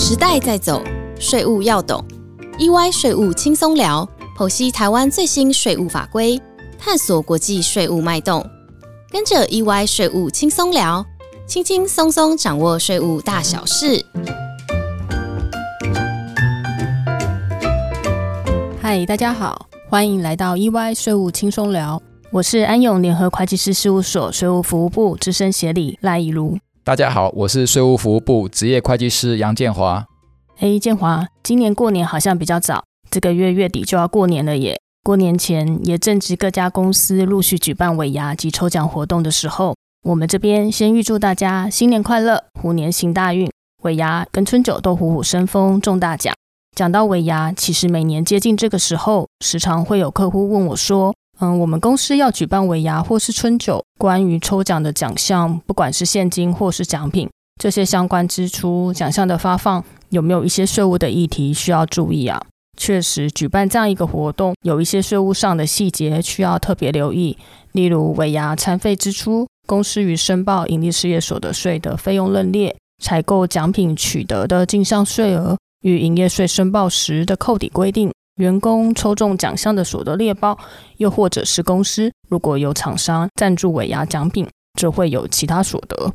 时代在走，税务要懂。EY 税务轻松聊，剖析台湾最新税务法规，探索国际税务脉动。跟着 EY 税务轻松聊，轻轻松松掌握税务大小事。嗨，大家好，欢迎来到 EY 税务轻松聊。我是安永联合会计师事务所税务服务部资深协理赖以如。大家好，我是税务服务部职业会计师杨建华。哎，建华，今年过年好像比较早，这个月月底就要过年了耶。过年前也正值各家公司陆续举办尾牙及抽奖活动的时候，我们这边先预祝大家新年快乐，虎年行大运，尾牙跟春酒都虎虎生风，中大奖。讲到尾牙，其实每年接近这个时候，时常会有客户问我说。嗯，我们公司要举办尾牙或是春酒，关于抽奖的奖项，不管是现金或是奖品，这些相关支出、奖项的发放，有没有一些税务的议题需要注意啊？确实，举办这样一个活动，有一些税务上的细节需要特别留意，例如尾牙餐费支出、公司与申报盈利事业所得税的费用认列、采购奖品取得的进项税额与营业税申报时的扣抵规定。员工抽中奖项的所得列包，又或者是公司如果有厂商赞助尾牙奖品，就会有其他所得。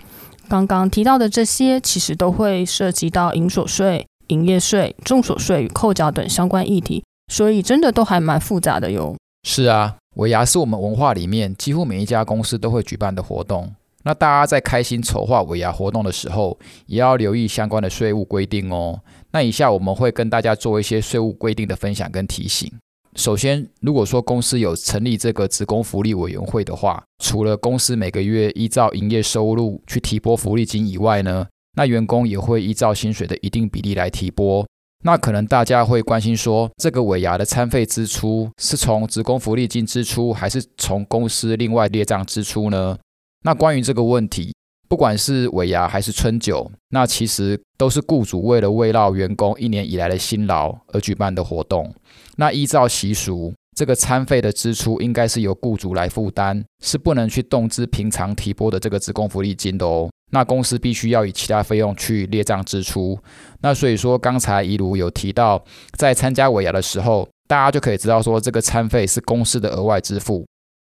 刚刚提到的这些，其实都会涉及到营所税、营业税、重所税与扣缴等相关议题，所以真的都还蛮复杂的哟。是啊，尾牙是我们文化里面几乎每一家公司都会举办的活动。那大家在开心筹划尾牙活动的时候，也要留意相关的税务规定哦。那以下我们会跟大家做一些税务规定的分享跟提醒。首先，如果说公司有成立这个职工福利委员会的话，除了公司每个月依照营业收入去提拨福利金以外呢，那员工也会依照薪水的一定比例来提拨。那可能大家会关心说，这个尾牙的餐费支出是从职工福利金支出，还是从公司另外列账支出呢？那关于这个问题，不管是尾牙还是春酒，那其实都是雇主为了慰劳员工一年以来的辛劳而举办的活动。那依照习俗，这个餐费的支出应该是由雇主来负担，是不能去动支平常提拨的这个职工福利金的哦。那公司必须要以其他费用去列账支出。那所以说，刚才一如有提到，在参加尾牙的时候，大家就可以知道说，这个餐费是公司的额外支付。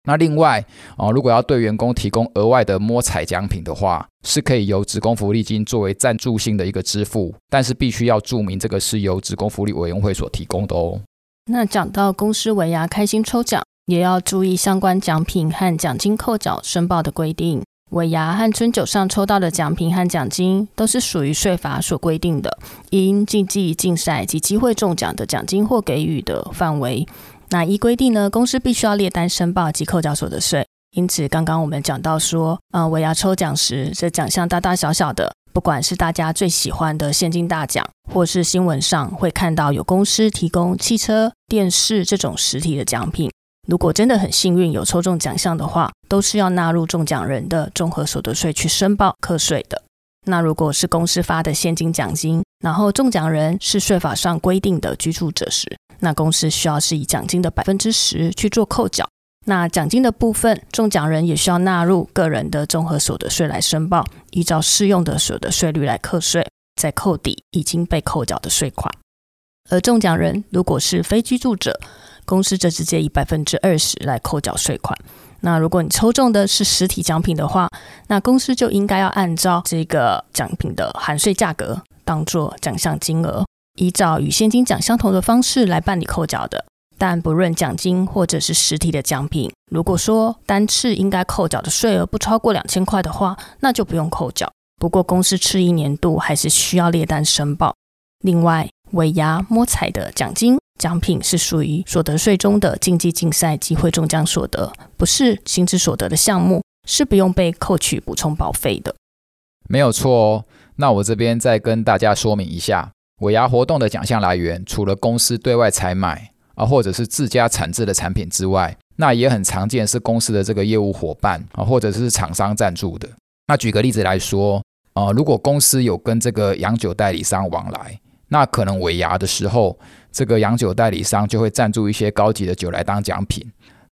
那另外啊，如果要对员工提供额外的摸彩奖品的话，是可以由职工福利金作为赞助性的一个支付，但是必须要注明这个是由职工福利委员会所提供的哦。那讲到公司尾牙开心抽奖，也要注意相关奖品和奖金扣缴申报的规定。尾牙和春酒上抽到的奖品和奖金，都是属于税法所规定的因竞技竞赛及机会中奖的奖金或给予的范围。那依规定呢，公司必须要列单申报及扣缴所得税。因此，刚刚我们讲到说，呃，我要抽奖时，这奖项大大小小的，不管是大家最喜欢的现金大奖，或是新闻上会看到有公司提供汽车、电视这种实体的奖品，如果真的很幸运有抽中奖项的话，都是要纳入中奖人的综合所得税去申报课税的。那如果是公司发的现金奖金，然后中奖人是税法上规定的居住者时，那公司需要是以奖金的百分之十去做扣缴。那奖金的部分，中奖人也需要纳入个人的综合所得税来申报，依照适用的所得税率来课税，再扣抵已经被扣缴的税款。而中奖人如果是非居住者，公司则直接以百分之二十来扣缴税款。那如果你抽中的是实体奖品的话，那公司就应该要按照这个奖品的含税价格当做奖项金额，依照与现金奖相同的方式来办理扣缴的。但不论奖金或者是实体的奖品，如果说单次应该扣缴的税额不超过两千块的话，那就不用扣缴。不过公司吃一年度还是需要列单申报。另外，尾牙摸彩的奖金。奖品是属于所得税中的竞技竞赛机会中奖所得，不是薪资所得的项目，是不用被扣取补充保费的。没有错哦。那我这边再跟大家说明一下，尾牙活动的奖项来源，除了公司对外采买啊，或者是自家产制的产品之外，那也很常见是公司的这个业务伙伴啊，或者是厂商赞助的。那举个例子来说，啊，如果公司有跟这个洋酒代理商往来。那可能尾牙的时候，这个洋酒代理商就会赞助一些高级的酒来当奖品。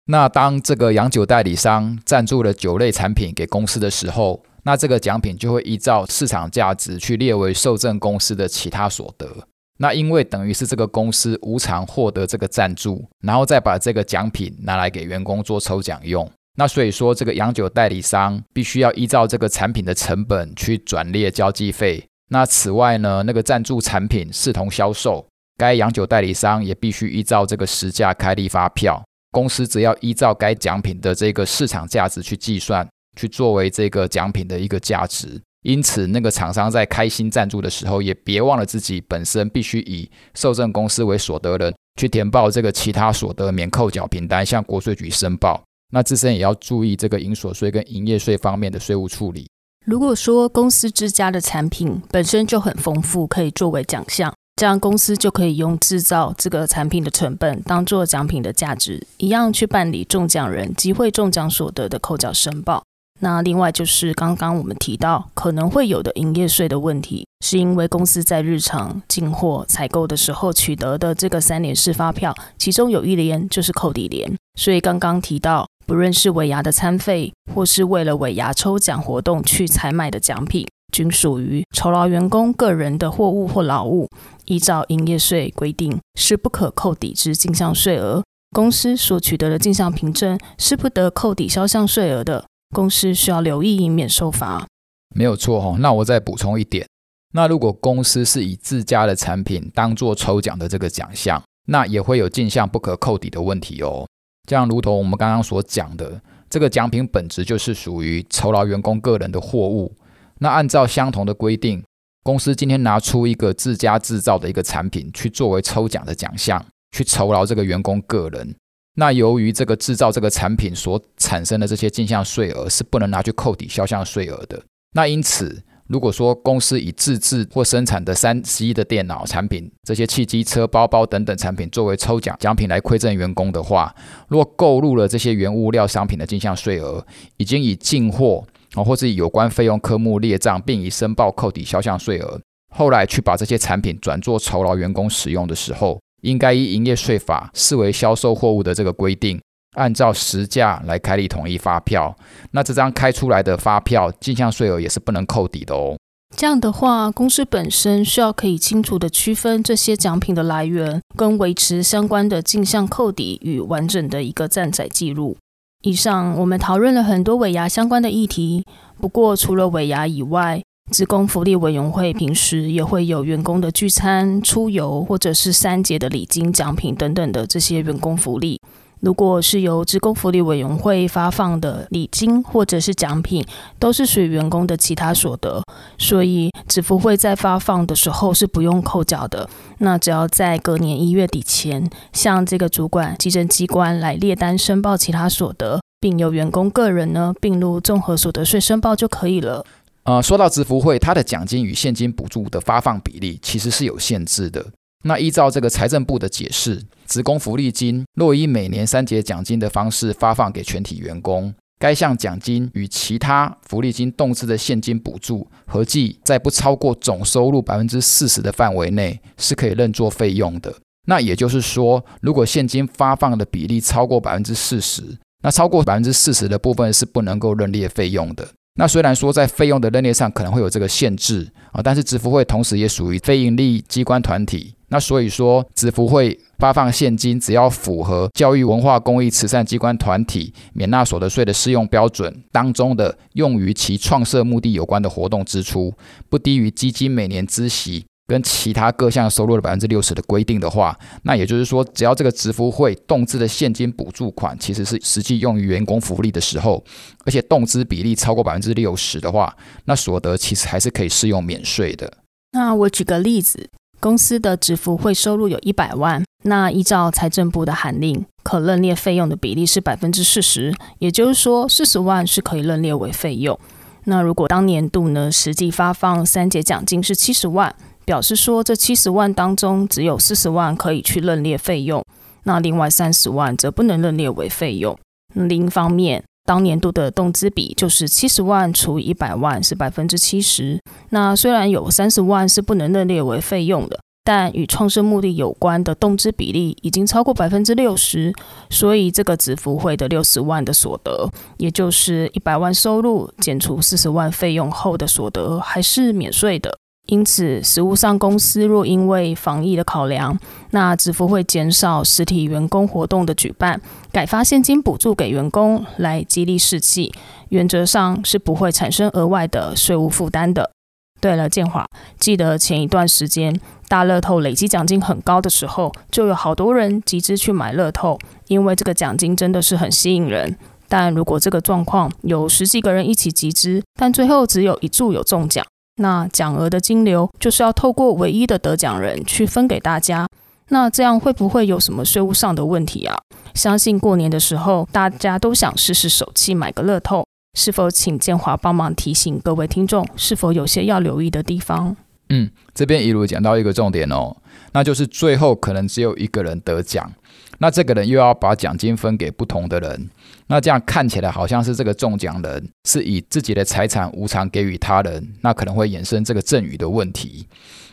那当这个洋酒代理商赞助了酒类产品给公司的时候，那这个奖品就会依照市场价值去列为受赠公司的其他所得。那因为等于是这个公司无偿获得这个赞助，然后再把这个奖品拿来给员工做抽奖用。那所以说，这个洋酒代理商必须要依照这个产品的成本去转列交际费。那此外呢，那个赞助产品视同销售，该洋酒代理商也必须依照这个实价开立发票。公司只要依照该奖品的这个市场价值去计算，去作为这个奖品的一个价值。因此，那个厂商在开新赞助的时候，也别忘了自己本身必须以受赠公司为所得人，去填报这个其他所得免扣缴凭单，向国税局申报。那自身也要注意这个营所税跟营业税方面的税务处理。如果说公司之家的产品本身就很丰富，可以作为奖项，这样公司就可以用制造这个产品的成本当做奖品的价值，一样去办理中奖人机会中奖所得的扣缴申报。那另外就是刚刚我们提到可能会有的营业税的问题，是因为公司在日常进货采购的时候取得的这个三联式发票，其中有一联就是扣抵联，所以刚刚提到，不论是尾牙的餐费，或是为了尾牙抽奖活动去采买的奖品，均属于酬劳员工个人的货物或劳务，依照营业税规定是不可扣抵之进项税额，公司所取得的进项凭证是不得扣抵销项税额的。公司需要留意，以免受罚。没有错哈。那我再补充一点，那如果公司是以自家的产品当做抽奖的这个奖项，那也会有进项不可扣抵的问题哦。这样，如同我们刚刚所讲的，这个奖品本质就是属于酬劳员工个人的货物。那按照相同的规定，公司今天拿出一个自家制造的一个产品去作为抽奖的奖项，去酬劳这个员工个人。那由于这个制造这个产品所产生的这些进项税额是不能拿去扣抵销项税额的。那因此，如果说公司以自制或生产的三 C 的电脑产品、这些汽机车、包包等等产品作为抽奖奖品来馈赠员工的话，若购入了这些原物料商品的进项税额，已经以进货啊或是有关费用科目列账，并以申报扣抵销项税额，后来去把这些产品转做酬劳员工使用的时候。应该依营业税法视为销售货物的这个规定，按照实价来开立统一发票。那这张开出来的发票进项税额也是不能扣抵的哦。这样的话，公司本身需要可以清楚的区分这些奖品的来源，跟维持相关的进项扣抵与完整的一个站载记录。以上我们讨论了很多尾牙相关的议题，不过除了尾牙以外，职工福利委员会平时也会有员工的聚餐、出游，或者是三节的礼金、奖品等等的这些员工福利。如果是由职工福利委员会发放的礼金或者是奖品，都是属于员工的其他所得，所以职福会在发放的时候是不用扣缴的。那只要在隔年一月底前，向这个主管稽征机关来列单申报其他所得，并由员工个人呢并入综合所得税申报就可以了。呃，说到支福会，它的奖金与现金补助的发放比例其实是有限制的。那依照这个财政部的解释，职工福利金若以每年三节奖金的方式发放给全体员工，该项奖金与其他福利金动支的现金补助合计在不超过总收入百分之四十的范围内，是可以认作费用的。那也就是说，如果现金发放的比例超过百分之四十，那超过百分之四十的部分是不能够认列费用的。那虽然说在费用的认列上可能会有这个限制啊，但是支付会同时也属于非营利机关团体，那所以说支付会发放现金，只要符合教育文化公益慈善机关团体免纳所得税的适用标准当中的用于其创设目的有关的活动支出，不低于基金每年支息。跟其他各项收入的百分之六十的规定的话，那也就是说，只要这个支付会动资的现金补助款其实是实际用于员工福利的时候，而且动资比例超过百分之六十的话，那所得其实还是可以适用免税的。那我举个例子，公司的支付会收入有一百万，那依照财政部的函令，可认列费用的比例是百分之四十，也就是说，四十万是可以认列为费用。那如果当年度呢，实际发放三节奖金是七十万。表示说，这七十万当中只有四十万可以去认列费用，那另外三十万则不能认列为费用。另一方面，当年度的动资比就是七十万除以一百万是百分之七十。那虽然有三十万是不能认列为费用的，但与创设目的有关的动资比例已经超过百分之六十，所以这个子福会的六十万的所得，也就是一百万收入减除四十万费用后的所得，还是免税的。因此，实务上公司若因为防疫的考量，那支付会减少实体员工活动的举办，改发现金补助给员工来激励士气，原则上是不会产生额外的税务负担的。对了，建华，记得前一段时间大乐透累积奖金很高的时候，就有好多人集资去买乐透，因为这个奖金真的是很吸引人。但如果这个状况有十几个人一起集资，但最后只有一注有中奖。那奖额的金流就是要透过唯一的得奖人去分给大家，那这样会不会有什么税务上的问题啊？相信过年的时候大家都想试试手气买个乐透，是否请建华帮忙提醒各位听众，是否有些要留意的地方？嗯，这边一路讲到一个重点哦，那就是最后可能只有一个人得奖。那这个人又要把奖金分给不同的人，那这样看起来好像是这个中奖人是以自己的财产无偿给予他人，那可能会衍生这个赠与的问题。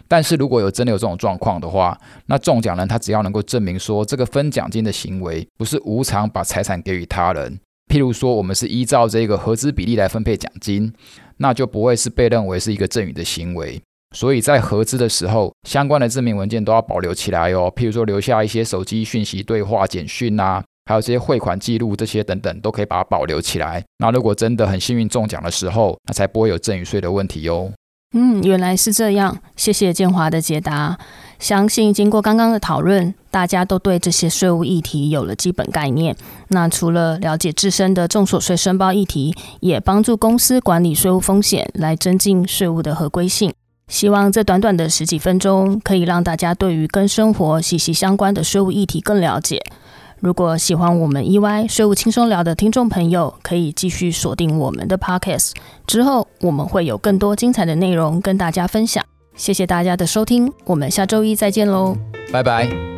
但是如果有真的有这种状况的话，那中奖人他只要能够证明说这个分奖金的行为不是无偿把财产给予他人，譬如说我们是依照这个合资比例来分配奖金，那就不会是被认为是一个赠与的行为。所以在合资的时候，相关的证明文件都要保留起来哦。譬如说，留下一些手机讯息、对话、简讯啊，还有这些汇款记录，这些等等，都可以把它保留起来。那如果真的很幸运中奖的时候，那才不会有赠与税的问题哟。嗯，原来是这样。谢谢建华的解答。相信经过刚刚的讨论，大家都对这些税务议题有了基本概念。那除了了解自身的重所税申报议题，也帮助公司管理税务风险，来增进税务的合规性。希望这短短的十几分钟，可以让大家对于跟生活息息相关的税务议题更了解。如果喜欢我们 EY 税务轻松聊的听众朋友，可以继续锁定我们的 Podcast，之后我们会有更多精彩的内容跟大家分享。谢谢大家的收听，我们下周一再见喽，拜拜。